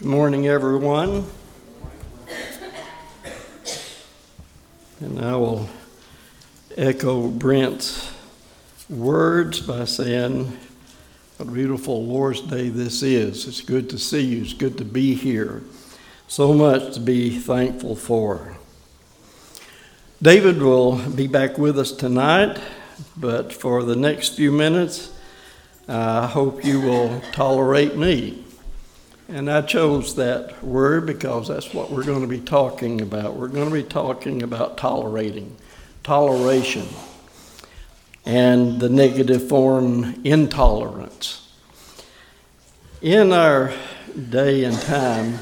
Good morning, everyone. And I will echo Brent's words by saying, What a beautiful Lord's Day this is. It's good to see you, it's good to be here. So much to be thankful for. David will be back with us tonight, but for the next few minutes, I hope you will tolerate me. And I chose that word because that's what we're going to be talking about. We're going to be talking about tolerating, toleration, and the negative form intolerance. In our day and time,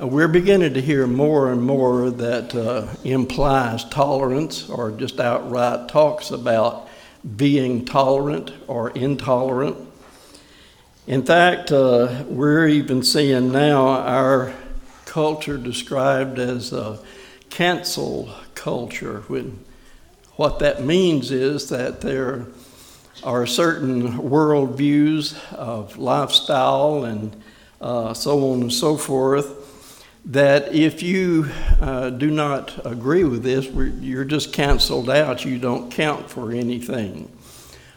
uh, we're beginning to hear more and more that uh, implies tolerance or just outright talks about being tolerant or intolerant. In fact, uh, we're even seeing now our culture described as a cancel culture. When what that means is that there are certain worldviews of lifestyle and uh, so on and so forth that if you uh, do not agree with this, you're just canceled out. You don't count for anything.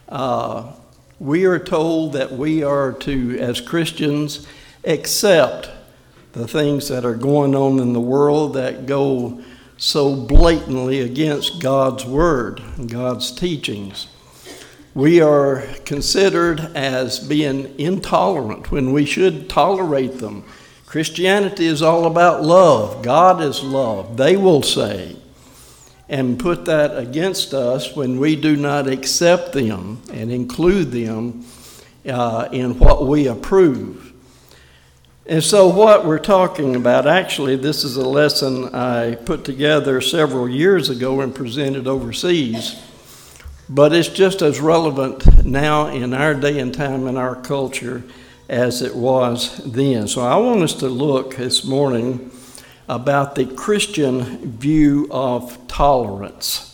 Uh, we are told that we are to, as Christians, accept the things that are going on in the world that go so blatantly against God's Word God's teachings. We are considered as being intolerant when we should tolerate them. Christianity is all about love. God is love, they will say and put that against us when we do not accept them and include them uh, in what we approve. And so, what we're talking about actually, this is a lesson I put together several years ago and presented overseas, but it's just as relevant now in our day and time in our culture as it was then. So, I want us to look this morning about the Christian view of tolerance.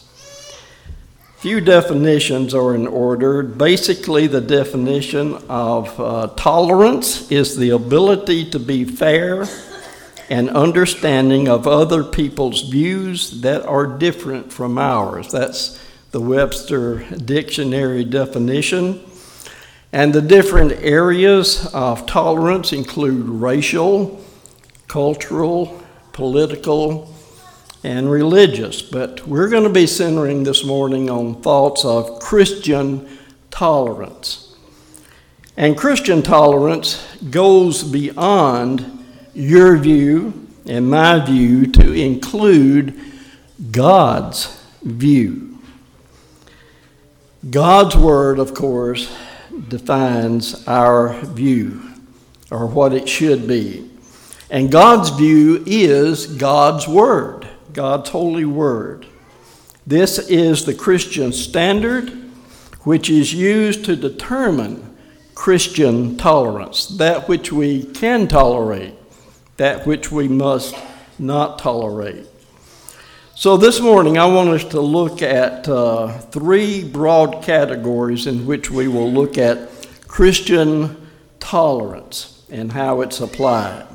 Few definitions are in order. Basically, the definition of uh, tolerance is the ability to be fair and understanding of other people's views that are different from ours. That's the Webster Dictionary definition. And the different areas of tolerance include racial, cultural, political, and religious. But we're going to be centering this morning on thoughts of Christian tolerance. And Christian tolerance goes beyond your view and my view to include God's view. God's Word, of course, defines our view or what it should be. And God's view is God's Word, God's holy Word. This is the Christian standard which is used to determine Christian tolerance, that which we can tolerate, that which we must not tolerate. So, this morning I want us to look at uh, three broad categories in which we will look at Christian tolerance and how it's applied.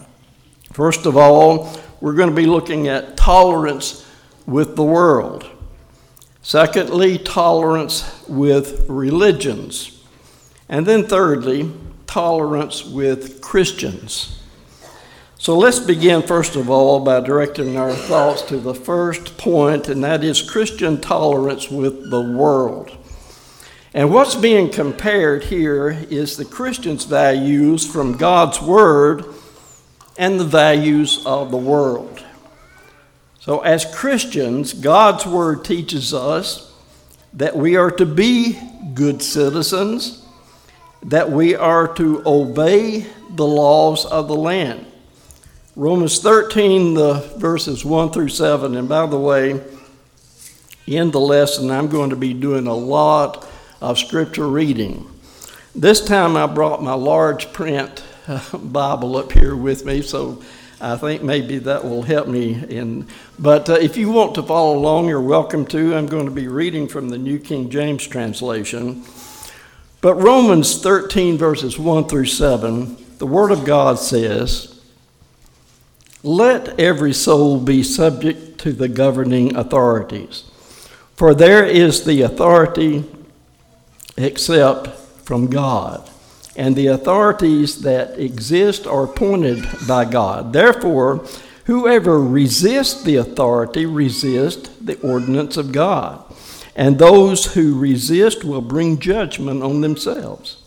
First of all, we're going to be looking at tolerance with the world. Secondly, tolerance with religions. And then thirdly, tolerance with Christians. So let's begin, first of all, by directing our thoughts to the first point, and that is Christian tolerance with the world. And what's being compared here is the Christian's values from God's Word and the values of the world. So, as Christians, God's Word teaches us that we are to be good citizens, that we are to obey the laws of the land. Romans 13, the verses 1 through 7. And by the way, in the lesson, I'm going to be doing a lot of scripture reading. This time I brought my large print Bible up here with me, so I think maybe that will help me. In, but uh, if you want to follow along, you're welcome to. I'm going to be reading from the New King James translation. But Romans 13, verses 1 through 7, the Word of God says, Let every soul be subject to the governing authorities, for there is the authority except from God, and the authorities that exist are appointed by God. Therefore, whoever resists the authority resists the ordinance of God, and those who resist will bring judgment on themselves.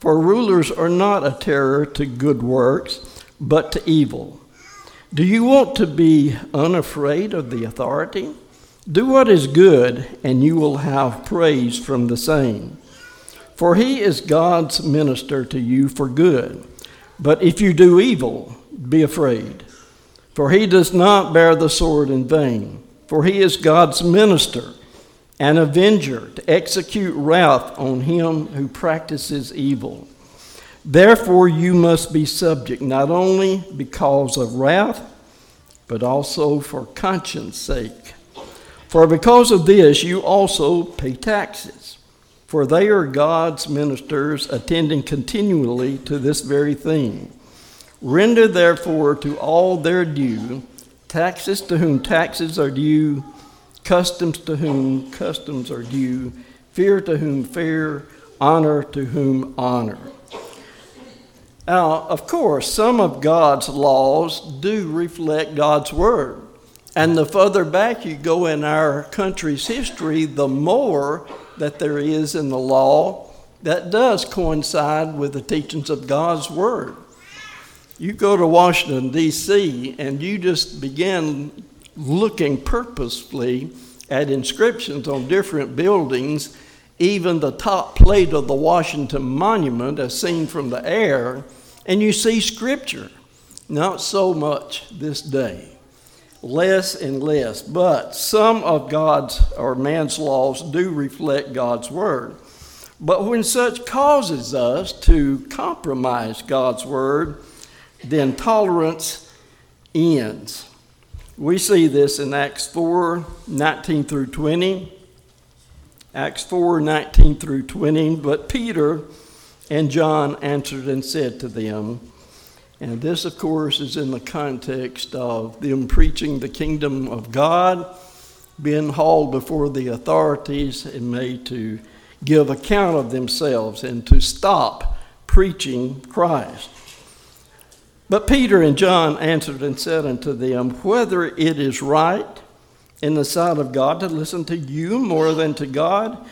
For rulers are not a terror to good works, but to evil. Do you want to be unafraid of the authority? Do what is good, and you will have praise from the same. For he is God's minister to you for good. But if you do evil, be afraid. For he does not bear the sword in vain. For he is God's minister an avenger to execute wrath on him who practices evil. Therefore, you must be subject, not only because of wrath, but also for conscience sake. For because of this, you also pay taxes, for they are God's ministers, attending continually to this very thing. Render therefore to all their due taxes to whom taxes are due customs to whom customs are due, fear to whom fear, honor to whom honor. Now, of course, some of God's laws do reflect God's word. And the further back you go in our country's history, the more that there is in the law that does coincide with the teachings of God's word. You go to Washington, D.C., and you just begin looking purposefully at inscriptions on different buildings, even the top plate of the Washington Monument, as seen from the air, and you see scripture. Not so much this day, less and less, but some of God's or man's laws do reflect God's word. But when such causes us to compromise God's word, then tolerance ends. We see this in Acts 4 19 through 20. Acts 4 19 through 20. But Peter and John answered and said to them, and this, of course, is in the context of them preaching the kingdom of God, being hauled before the authorities and made to give account of themselves and to stop preaching Christ. But Peter and John answered and said unto them, Whether it is right in the sight of God to listen to you more than to God,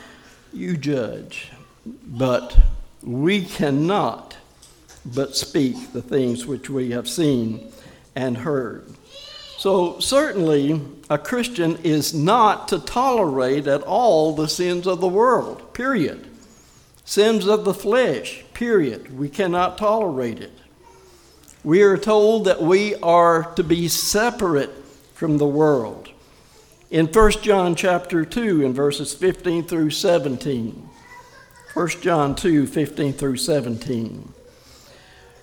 you judge. But we cannot but speak the things which we have seen and heard. So, certainly, a Christian is not to tolerate at all the sins of the world, period. Sins of the flesh, period. We cannot tolerate it we are told that we are to be separate from the world. In 1 John chapter 2 in verses 15 through 17. 1 John 2, 15 through 17.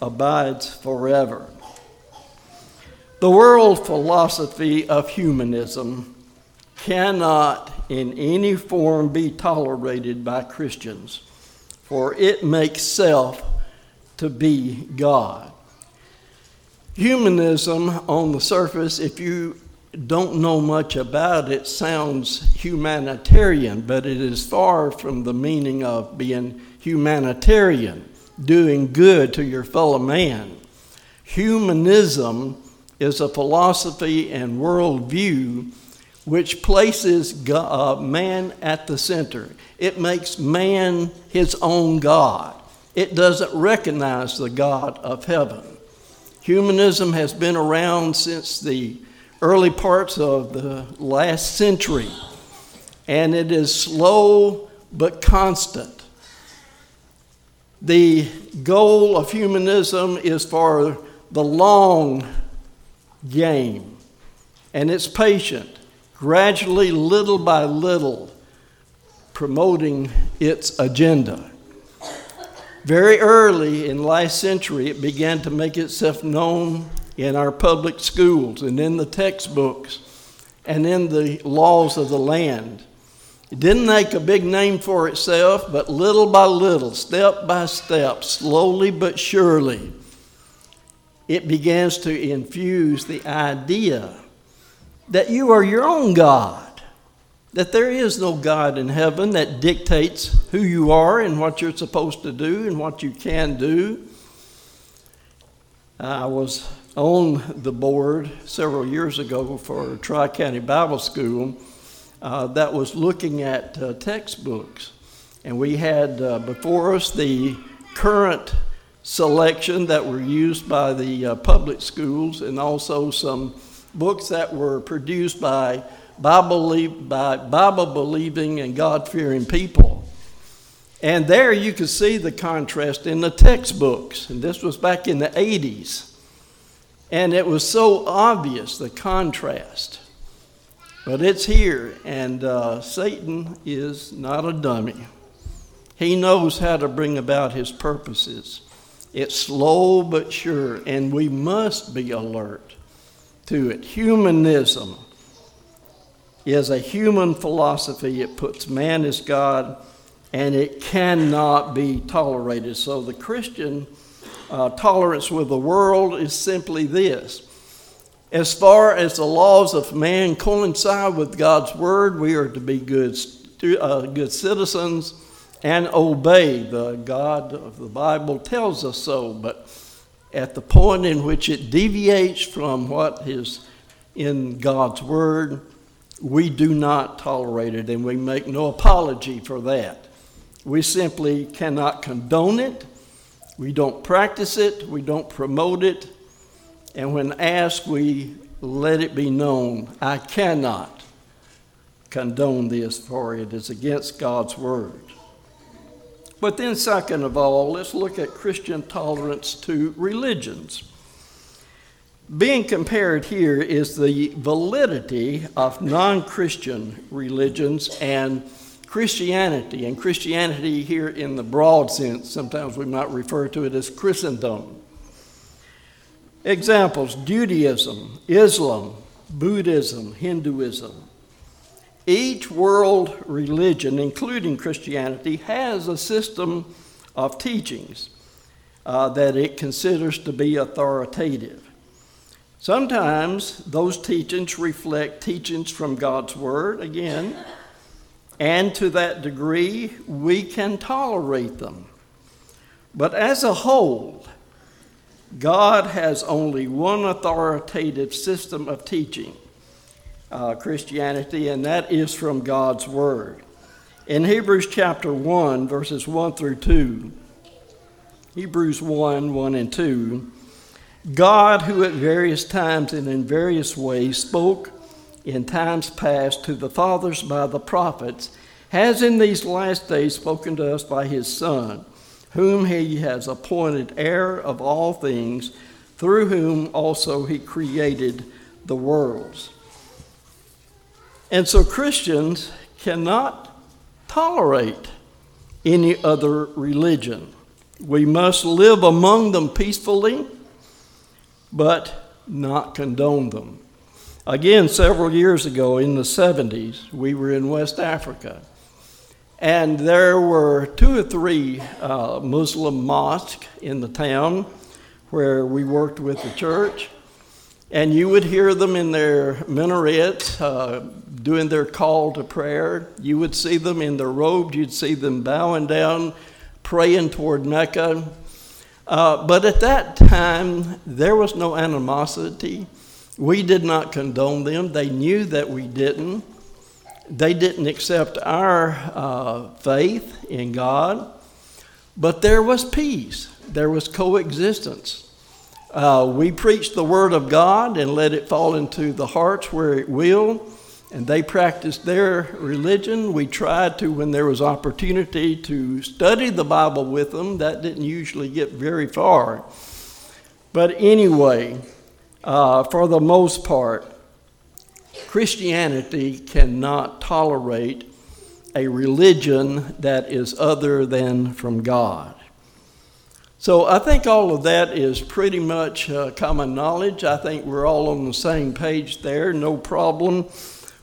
abides forever. The world philosophy of humanism cannot in any form be tolerated by Christians, for it makes self to be God. Humanism, on the surface, if you don't know much about it, sounds humanitarian, but it is far from the meaning of being humanitarian, doing good to your fellow man. Humanism is a philosophy and worldview which places God, uh, man at the center. It makes man his own God. It doesn't recognize the God of heaven. Humanism has been around since the early parts of the last century, and it is slow but constant. The goal of humanism is for the long game, and it's patient, gradually, little by little, promoting its agenda. Very early in last century, it began to make itself known in our public schools and in the textbooks and in the laws of the land. It didn't make a big name for itself, but little by little, step by step, slowly but surely, it begins to infuse the idea that you are your own God, that there is no God in heaven that dictates who you are and what you're supposed to do and what you can do. I was on the board several years ago for Tri County Bible School uh, that was looking at uh, textbooks. And we had uh, before us the current selection that were used by the uh, public schools and also some books that were produced by Bible, by Bible believing and God fearing people. And there you could see the contrast in the textbooks. And this was back in the 80s. And it was so obvious, the contrast. But it's here, and uh, Satan is not a dummy. He knows how to bring about his purposes. It's slow but sure, and we must be alert to it. Humanism is a human philosophy, it puts man as God, and it cannot be tolerated. So the Christian uh, tolerance with the world is simply this as far as the laws of man coincide with God's word, we are to be good, uh, good citizens and obey. The God of the Bible tells us so, but at the point in which it deviates from what is in God's word, we do not tolerate it and we make no apology for that. We simply cannot condone it. We don't practice it. We don't promote it. And when asked, we let it be known I cannot condone this, for it is against God's word. But then, second of all, let's look at Christian tolerance to religions. Being compared here is the validity of non Christian religions and Christianity. And Christianity, here in the broad sense, sometimes we might refer to it as Christendom. Examples Judaism, Islam, Buddhism, Hinduism. Each world religion, including Christianity, has a system of teachings uh, that it considers to be authoritative. Sometimes those teachings reflect teachings from God's Word, again, and to that degree we can tolerate them. But as a whole, God has only one authoritative system of teaching uh, Christianity, and that is from God's Word. In Hebrews chapter 1, verses 1 through 2, Hebrews 1 1 and 2, God, who at various times and in various ways spoke in times past to the fathers by the prophets, has in these last days spoken to us by his Son whom he has appointed heir of all things, through whom also he created the worlds. And so Christians cannot tolerate any other religion. We must live among them peacefully, but not condone them. Again, several years ago in the 70s, we were in West Africa. And there were two or three uh, Muslim mosques in the town where we worked with the church. And you would hear them in their minarets uh, doing their call to prayer. You would see them in their robes. You'd see them bowing down, praying toward Mecca. Uh, but at that time, there was no animosity. We did not condone them. They knew that we didn't they didn't accept our uh, faith in God, but there was peace, there was coexistence. Uh, we preached the Word of God and let it fall into the hearts where it will, and they practiced their religion. We tried to, when there was opportunity, to study the Bible with them. That didn't usually get very far. But anyway, uh, for the most part, Christianity cannot tolerate a religion that is other than from God. So I think all of that is pretty much uh, common knowledge. I think we're all on the same page there, no problem.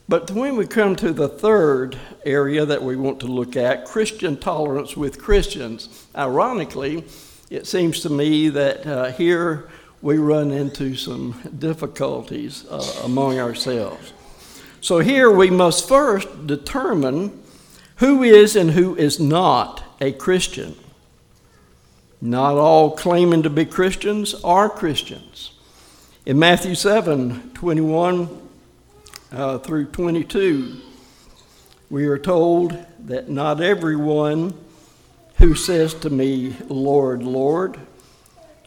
But when we come to the third area that we want to look at, Christian tolerance with Christians, ironically, it seems to me that uh, here we run into some difficulties uh, among ourselves. So here we must first determine who is and who is not a Christian. Not all claiming to be Christians are Christians. In Matthew 7 21 uh, through 22, we are told that not everyone who says to me, Lord, Lord,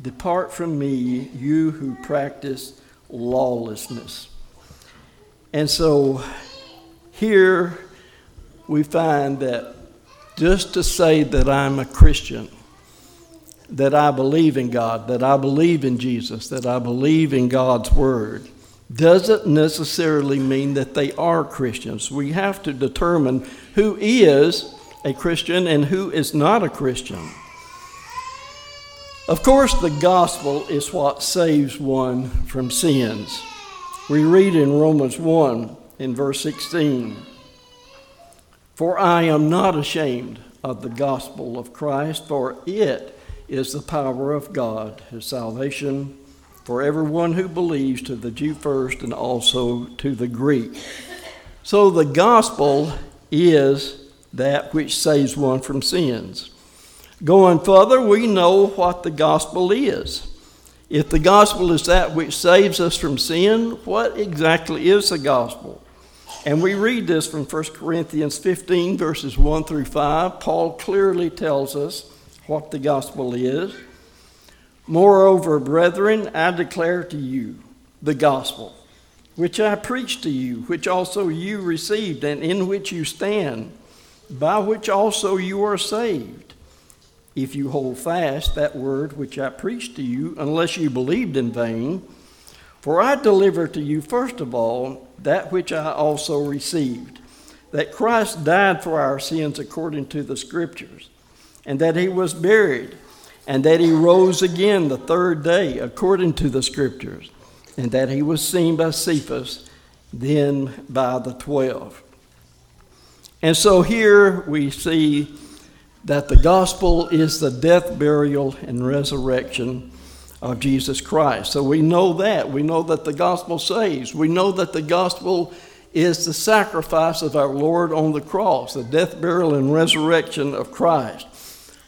Depart from me, you who practice lawlessness. And so here we find that just to say that I'm a Christian that I believe in God, that I believe in Jesus, that I believe in God's Word, doesn't necessarily mean that they are Christians. We have to determine who is a Christian and who is not a Christian. Of course, the gospel is what saves one from sins. We read in Romans 1 in verse 16 For I am not ashamed of the gospel of Christ, for it is the power of God, his salvation for everyone who believes, to the Jew first and also to the Greek. So the gospel is that which saves one from sins. Going further, we know what the gospel is. If the gospel is that which saves us from sin, what exactly is the gospel? And we read this from 1 Corinthians 15, verses 1 through 5. Paul clearly tells us what the gospel is. Moreover, brethren, I declare to you the gospel, which I preached to you, which also you received, and in which you stand, by which also you are saved, if you hold fast that word which I preached to you, unless you believed in vain. For I delivered to you, first of all, that which I also received, that Christ died for our sins according to the Scriptures and that he was buried, and that he rose again the third day, according to the Scriptures, and that he was seen by Cephas, then by the twelve. And so here we see that the gospel is the death, burial, and resurrection of Jesus Christ. So we know that. We know that the gospel saves. We know that the gospel is the sacrifice of our Lord on the cross, the death, burial, and resurrection of Christ.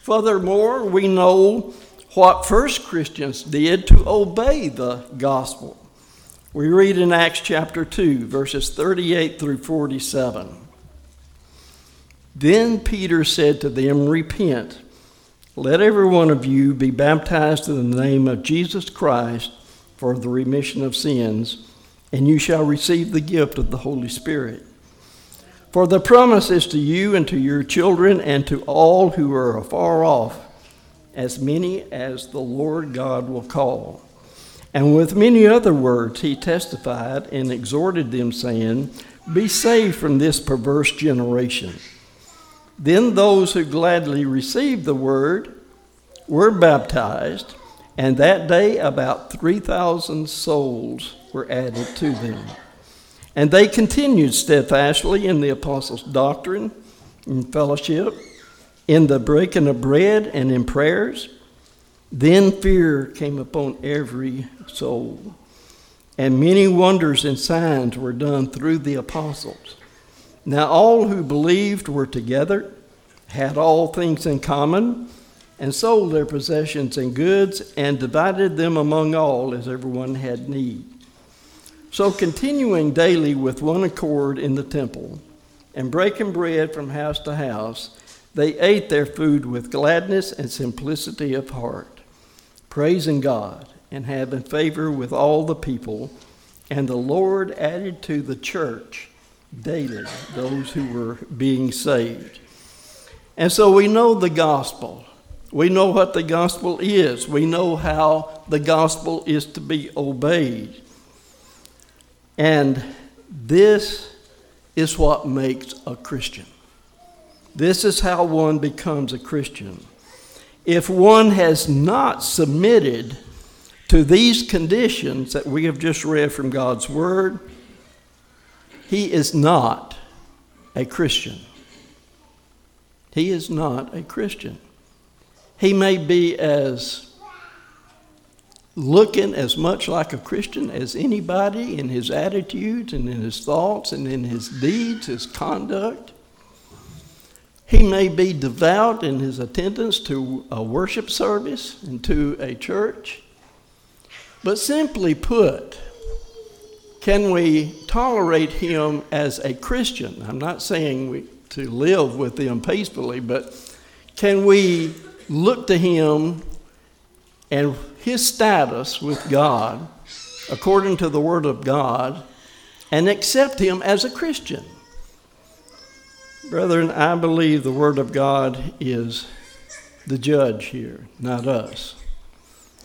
Furthermore, we know what first Christians did to obey the gospel. We read in Acts chapter 2, verses 38 through 47. Then Peter said to them, Repent, let every one of you be baptized in the name of Jesus Christ for the remission of sins, and you shall receive the gift of the Holy Spirit. For the promise is to you and to your children and to all who are afar off, as many as the Lord God will call. And with many other words he testified and exhorted them, saying, Be saved from this perverse generation. Then those who gladly received the word were baptized, and that day about 3,000 souls were added to them. And they continued steadfastly in the apostles' doctrine, in fellowship, in the breaking of bread, and in prayers. Then fear came upon every soul, and many wonders and signs were done through the apostles. Now all who believed were together, had all things in common, and sold their possessions and goods, and divided them among all as everyone had need. So, continuing daily with one accord in the temple, and breaking bread from house to house, they ate their food with gladness and simplicity of heart, praising God and having favor with all the people. And the Lord added to the church daily those who were being saved. And so we know the gospel. We know what the gospel is. We know how the gospel is to be obeyed. And this is what makes a Christian. This is how one becomes a Christian. If one has not submitted to these conditions that we have just read from God's Word, he is not a Christian. He is not a Christian. He may be as looking as much like a Christian as anybody in his attitudes and in his thoughts and in his deeds, his conduct. He may be devout in his attendance to a worship service and to a church. But simply put, can we tolerate him as a Christian? I'm not saying we, to live with him peacefully, but can we look to him and his status with God, according to the Word of God, and accept him as a Christian. Brethren, I believe the Word of God is the judge here, not us.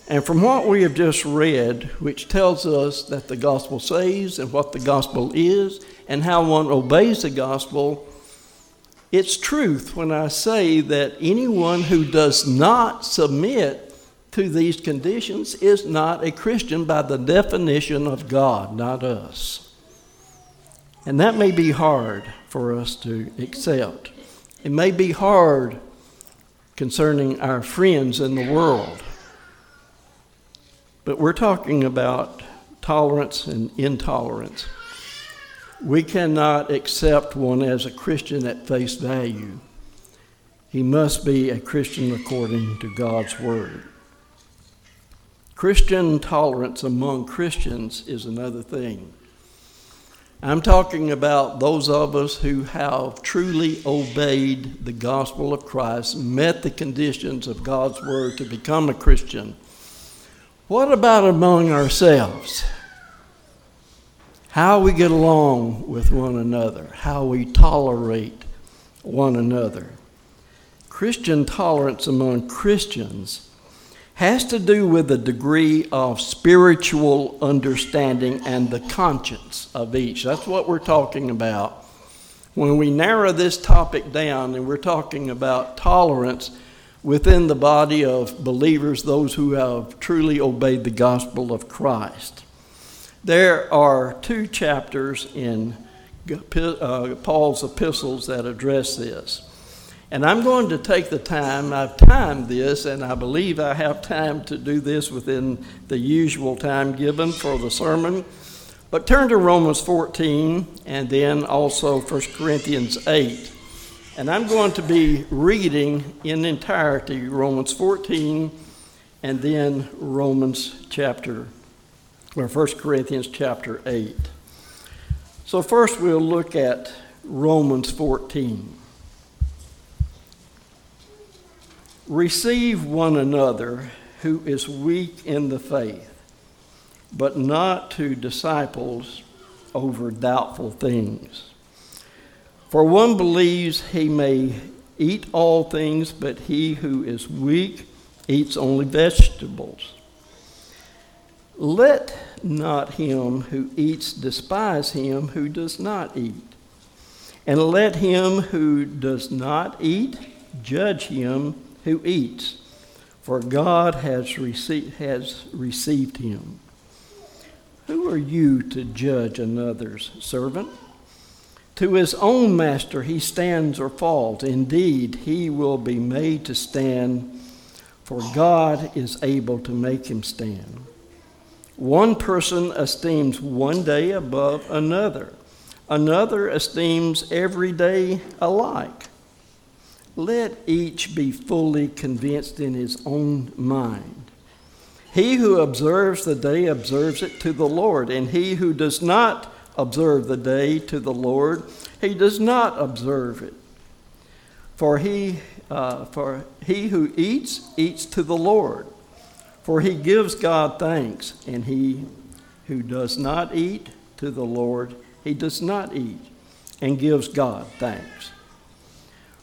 And from what we have just read, which tells us that the gospel saves and what the gospel is and how one obeys the gospel, it's truth when I say that anyone who does not submit to these conditions is not a Christian by the definition of God, not us. And that may be hard for us to accept. It may be hard concerning our friends in the world. But we're talking about tolerance and intolerance. We cannot accept one as a Christian at face value. He must be a Christian according to God's Word. Christian tolerance among Christians is another thing. I'm talking about those of us who have truly obeyed the gospel of Christ, met the conditions of God's word to become a Christian. What about among ourselves? How we get along with one another, how we tolerate one another. Christian tolerance among Christians has to do with the degree of spiritual understanding and the conscience of each. That's what we're talking about. When we narrow this topic down and we're talking about tolerance within the body of believers, those who have truly obeyed the gospel of Christ, there are two chapters in uh, Paul's epistles that address this. And I'm going to take the time, I've timed this, and I believe I have time to do this within the usual time given for the sermon. But turn to Romans 14 and then also 1 Corinthians 8. And I'm going to be reading in entirety Romans 14 and then Romans chapter, or 1 Corinthians chapter 8. So, first we'll look at Romans 14. Receive one another who is weak in the faith, but not to disciples over doubtful things. For one believes he may eat all things, but he who is weak eats only vegetables. Let not him who eats despise him who does not eat, and let him who does not eat judge him who eats, for God has, received, has received him. Who are you to judge another's servant? To his own master he stands or falls. Indeed, he will be made to stand, for God is able to make him stand. One person esteems one day above another, another esteems every day alike. Let each be fully convinced in his own mind. He who observes the day observes it to the Lord, and he who does not observe the day to the Lord, he does not observe it. For he, uh, for he who eats, eats to the Lord, for he gives God thanks, and he who does not eat to the Lord, he does not eat, and gives God thanks.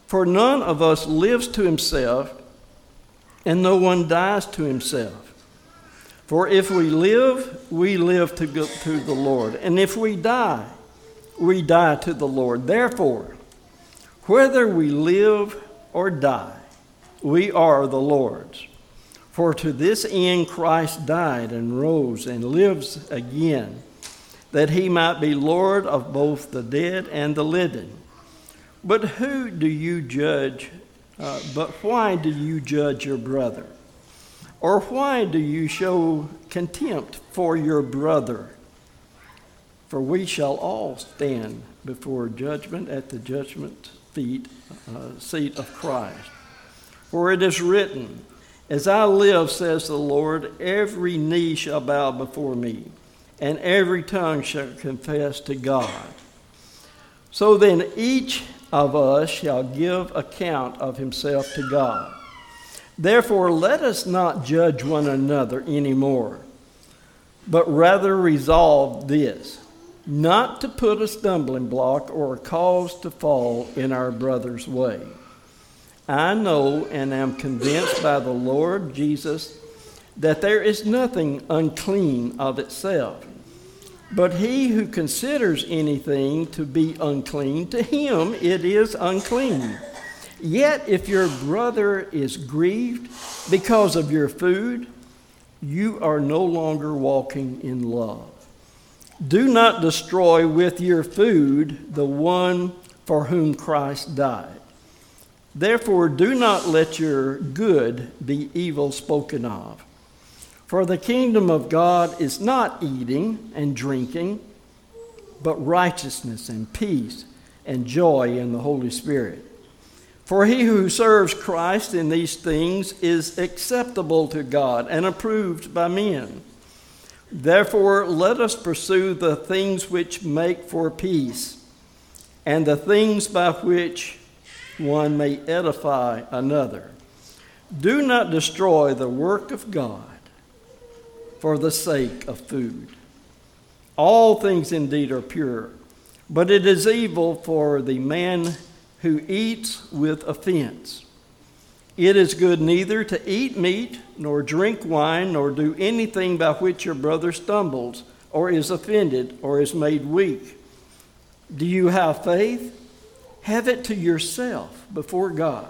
For none of us lives to himself, and no one dies to himself. For if we live, we live to, go, to the Lord. And if we die, we die to the Lord. Therefore, whether we live or die, we are the Lord's. For to this end Christ died and rose and lives again, that he might be Lord of both the dead and the living. But who do you judge? Uh, but why do you judge your brother? Or why do you show contempt for your brother? For we shall all stand before judgment at the judgment feet, uh, seat of Christ. For it is written, As I live, says the Lord, every knee shall bow before me, and every tongue shall confess to God. So then each of us shall give account of himself to God. Therefore, let us not judge one another anymore, but rather resolve this not to put a stumbling block or a cause to fall in our brother's way. I know and am convinced by the Lord Jesus that there is nothing unclean of itself. But he who considers anything to be unclean, to him it is unclean. Yet, if your brother is grieved because of your food, you are no longer walking in love. Do not destroy with your food the one for whom Christ died. Therefore, do not let your good be evil spoken of. For the kingdom of God is not eating and drinking, but righteousness and peace and joy in the Holy Spirit. For he who serves Christ in these things is acceptable to God and approved by men. Therefore, let us pursue the things which make for peace and the things by which one may edify another. Do not destroy the work of God for the sake of food. All things indeed are pure, but it is evil for the man who eats with offense. It is good neither to eat meat, nor drink wine, nor do anything by which your brother stumbles, or is offended, or is made weak. Do you have faith? Have it to yourself before God.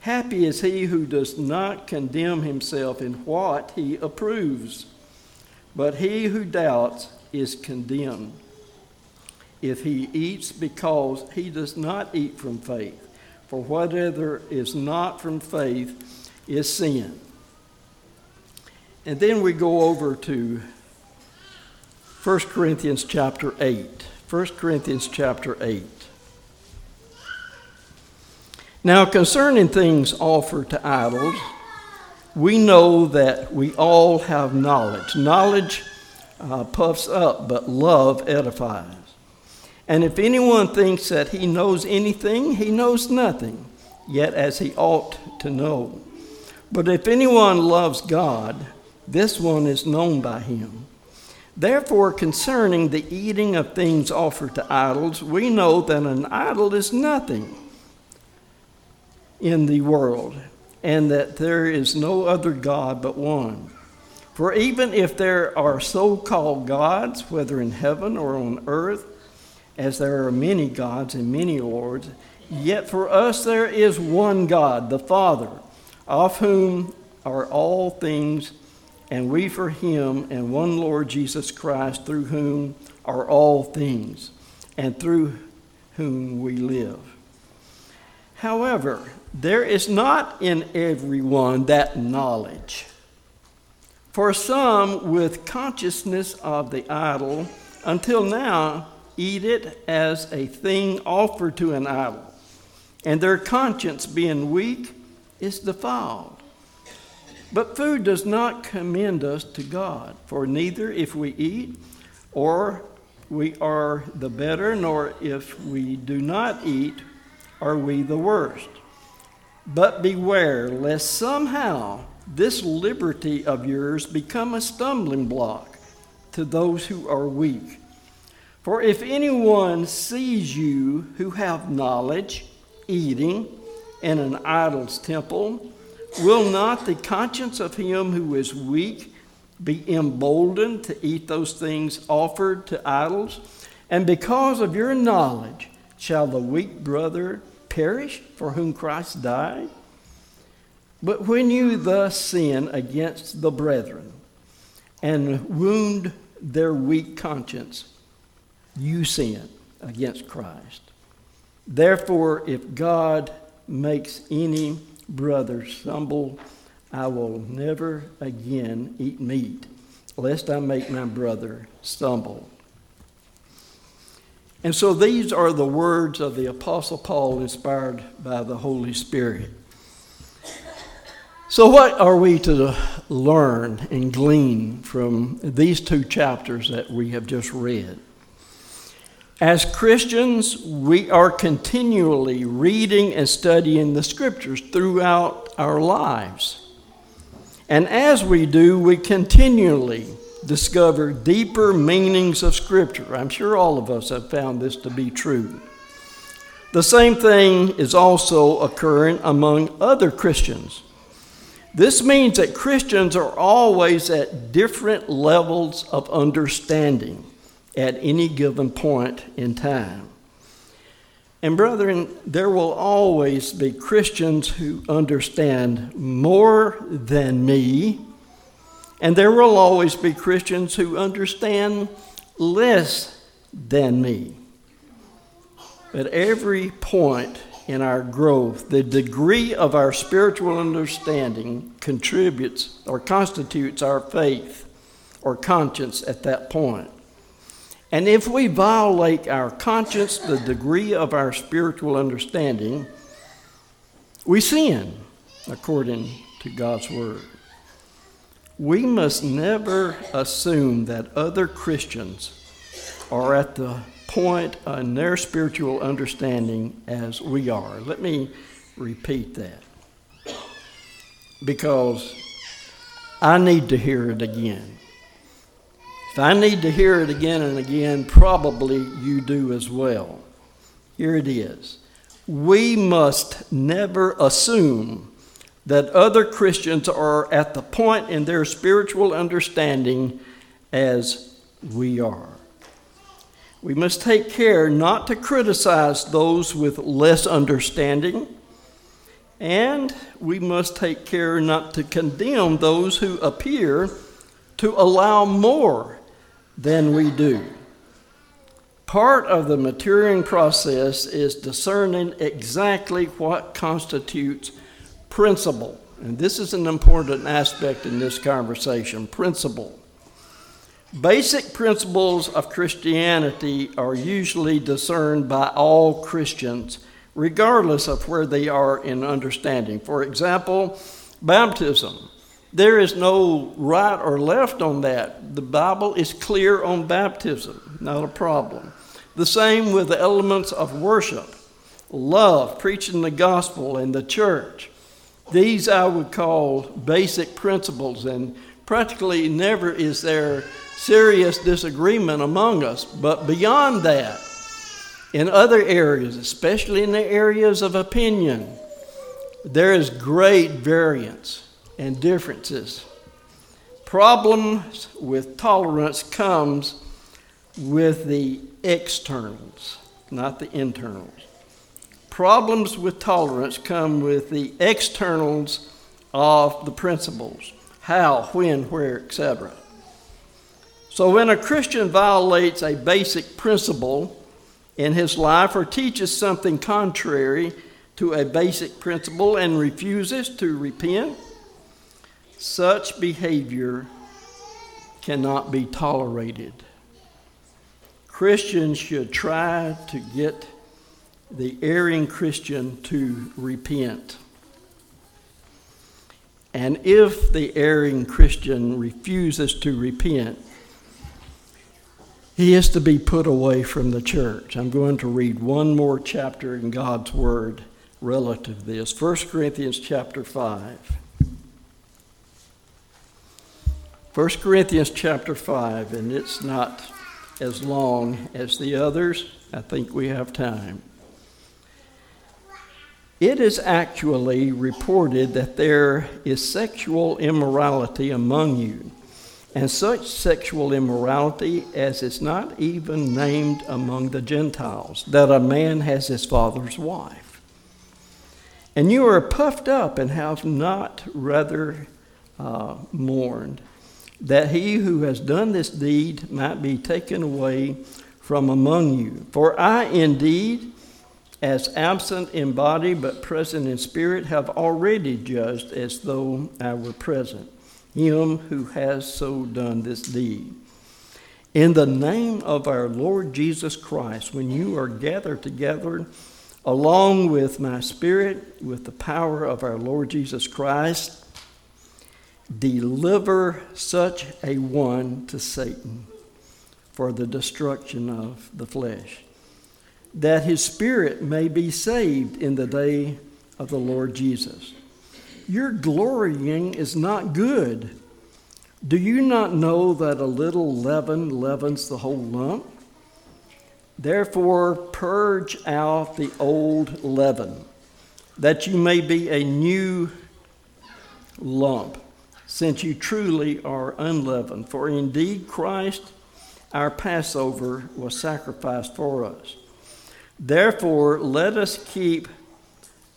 Happy is he who does not condemn himself in what he approves, but he who doubts is condemned if he eats because he does not eat from faith. For whatever is not from faith is sin. And then we go over to 1 Corinthians chapter 8. 1 Corinthians chapter 8. Now, concerning things offered to idols, we know that we all have knowledge. Knowledge uh, puffs up, but love edifies. And if anyone thinks that he knows anything, he knows nothing, yet as he ought to know. But if anyone loves God, this one is known by him. Therefore, concerning the eating of things offered to idols, we know that an idol is nothing in the world, and that there is no other God but one. For even if there are so called gods, whether in heaven or on earth, as there are many gods and many lords, yet for us there is one God, the Father, of whom are all things, and we for him, and one Lord Jesus Christ, through whom are all things, and through whom we live. However, there is not in everyone that knowledge. For some, with consciousness of the idol, until now eat it as a thing offered to an idol, and their conscience, being weak, is defiled. But food does not commend us to God, for neither if we eat or we are the better, nor if we do not eat are we the worst. But beware lest somehow this liberty of yours become a stumbling block to those who are weak. For if anyone sees you who have knowledge eating in an idol's temple, will not the conscience of him who is weak be emboldened to eat those things offered to idols? And because of your knowledge, shall the weak brother perish for whom Christ died? But when you thus sin against the brethren and wound their weak conscience, you sin against Christ. Therefore, if God makes any brother stumble, I will never again eat meat, lest I make my brother stumble. And so these are the words of the Apostle Paul inspired by the Holy Spirit. So, what are we to learn and glean from these two chapters that we have just read? As Christians, we are continually reading and studying the scriptures throughout our lives. And as we do, we continually discover deeper meanings of scripture. I'm sure all of us have found this to be true. The same thing is also occurring among other Christians. This means that Christians are always at different levels of understanding at any given point in time. And, brethren, there will always be Christians who understand more than me, and there will always be Christians who understand less than me. At every point in our growth, the degree of our spiritual understanding contributes or constitutes our faith or conscience at that point. And if we violate our conscience, the degree of our spiritual understanding, we sin according to God's Word. We must never assume that other Christians are at the point in their spiritual understanding as we are. Let me repeat that because I need to hear it again. If I need to hear it again and again, probably you do as well. Here it is. We must never assume that other Christians are at the point in their spiritual understanding as we are. We must take care not to criticize those with less understanding, and we must take care not to condemn those who appear to allow more than we do. Part of the maturing process is discerning exactly what constitutes principle. And this is an important aspect in this conversation principle. Basic principles of Christianity are usually discerned by all Christians, regardless of where they are in understanding. For example, baptism. There is no right or left on that. The Bible is clear on baptism, not a problem. The same with the elements of worship, love, preaching the gospel, and the church. These I would call basic principles, and practically never is there serious disagreement among us. But beyond that, in other areas, especially in the areas of opinion, there is great variance and differences. Problems with tolerance comes with the externals, not the internals. Problems with tolerance come with the externals of the principles how, when, where, etc. So when a Christian violates a basic principle in his life or teaches something contrary to a basic principle and refuses to repent, such behavior cannot be tolerated. Christians should try to get the erring Christian to repent. And if the erring Christian refuses to repent, he is to be put away from the church. I'm going to read one more chapter in God's Word relative to this 1 Corinthians chapter 5. 1 Corinthians chapter 5, and it's not as long as the others. I think we have time. It is actually reported that there is sexual immorality among you, and such sexual immorality as is not even named among the Gentiles, that a man has his father's wife. And you are puffed up and have not rather uh, mourned, that he who has done this deed might be taken away from among you. For I indeed as absent in body but present in spirit, have already judged as though I were present, him who has so done this deed. In the name of our Lord Jesus Christ, when you are gathered together, along with my spirit, with the power of our Lord Jesus Christ, deliver such a one to Satan for the destruction of the flesh that his spirit may be saved in the day of the Lord Jesus. Your glorying is not good. Do you not know that a little leaven leavens the whole lump? Therefore, purge out the old leaven, that you may be a new lump, since you truly are unleavened. For indeed, Christ, our Passover, was sacrificed for us. Therefore, let us keep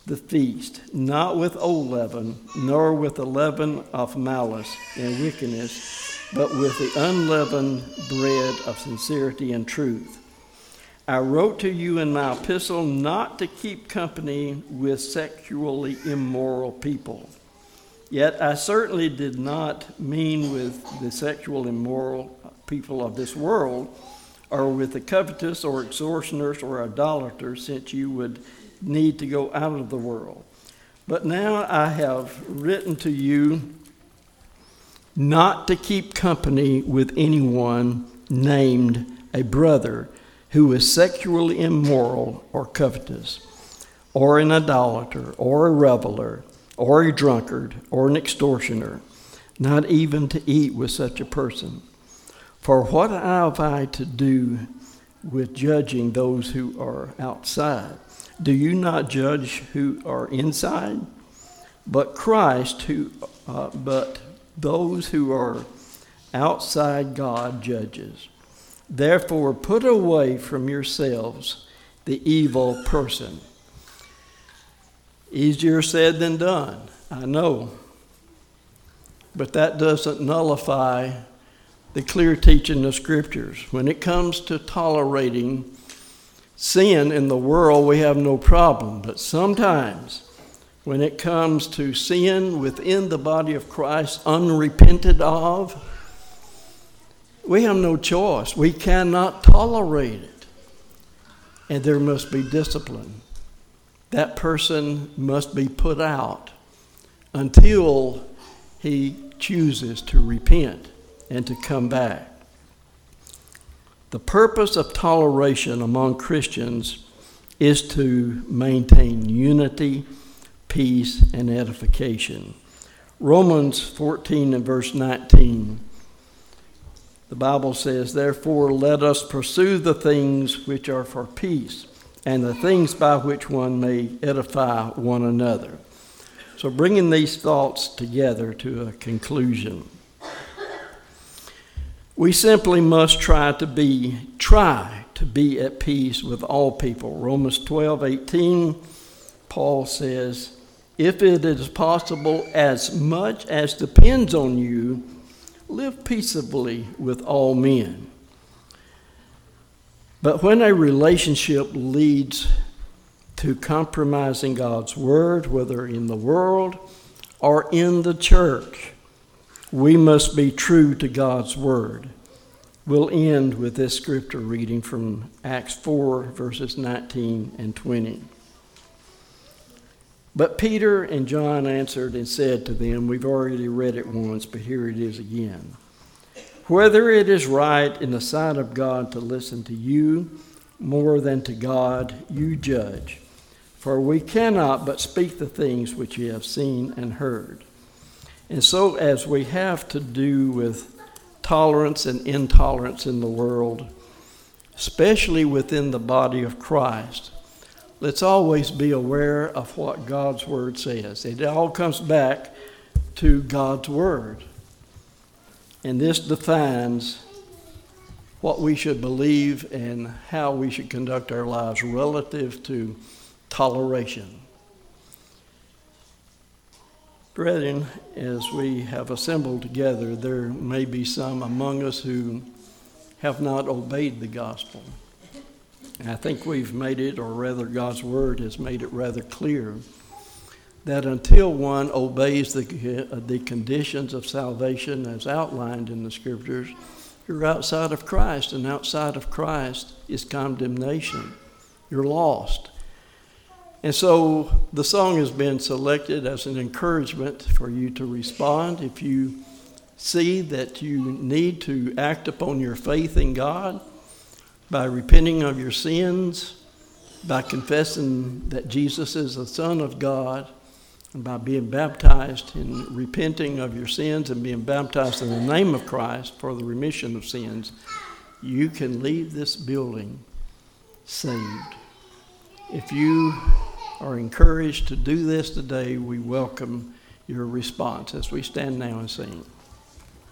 the feast, not with old leaven, nor with the leaven of malice and wickedness, but with the unleavened bread of sincerity and truth. I wrote to you in my epistle not to keep company with sexually immoral people. Yet I certainly did not mean with the sexual immoral people of this world or with the covetous or extortioners or idolaters, since you would need to go out of the world. But now I have written to you not to keep company with anyone named a brother who is sexually immoral or covetous, or an idolater, or a reveler, or a drunkard, or an extortioner, not even to eat with such a person. For what have I to do with judging those who are outside? Do you not judge who are inside? But Christ, who, uh, but those who are outside God judges. Therefore, put away from yourselves the evil person. Easier said than done, I know. But that doesn't nullify the clear teaching of scriptures. When it comes to tolerating sin in the world, we have no problem. But sometimes, when it comes to sin within the body of Christ, unrepented of, we have no choice. We cannot tolerate it. And there must be discipline. That person must be put out until he chooses to repent and to come back. The purpose of toleration among Christians is to maintain unity, peace, and edification. Romans 14 and verse 19. The Bible says, Therefore, let us pursue the things which are for peace, and the things by which one may edify one another. So, bringing these thoughts together to a conclusion. We simply must try to be try to be at peace with all people. Romans 12, 18, Paul says, if it is possible, as much as depends on you, live peaceably with all men. But when a relationship leads to compromising God's word, whether in the world or in the church, we must be true to God's word. We'll end with this scripture reading from Acts 4, verses 19 and 20. But Peter and John answered and said to them, We've already read it once, but here it is again. Whether it is right in the sight of God to listen to you more than to God, you judge. For we cannot but speak the things which we have seen and heard. And so, as we have to do with tolerance and intolerance in the world, especially within the body of Christ, let's always be aware of what God's Word says. It all comes back to God's Word. And this defines what we should believe and how we should conduct our lives relative to toleration. Brethren, as we have assembled together, there may be some among us who have not obeyed the gospel. And I think we've made it, or rather, God's word has made it rather clear that until one obeys the, uh, the conditions of salvation as outlined in the scriptures, you're outside of Christ, and outside of Christ is condemnation. You're lost. And so the song has been selected as an encouragement for you to respond. If you see that you need to act upon your faith in God, by repenting of your sins, by confessing that Jesus is the Son of God, by being baptized and repenting of your sins and being baptized in the name of Christ for the remission of sins, you can leave this building saved. If you are encouraged to do this today, we welcome your response as we stand now and sing.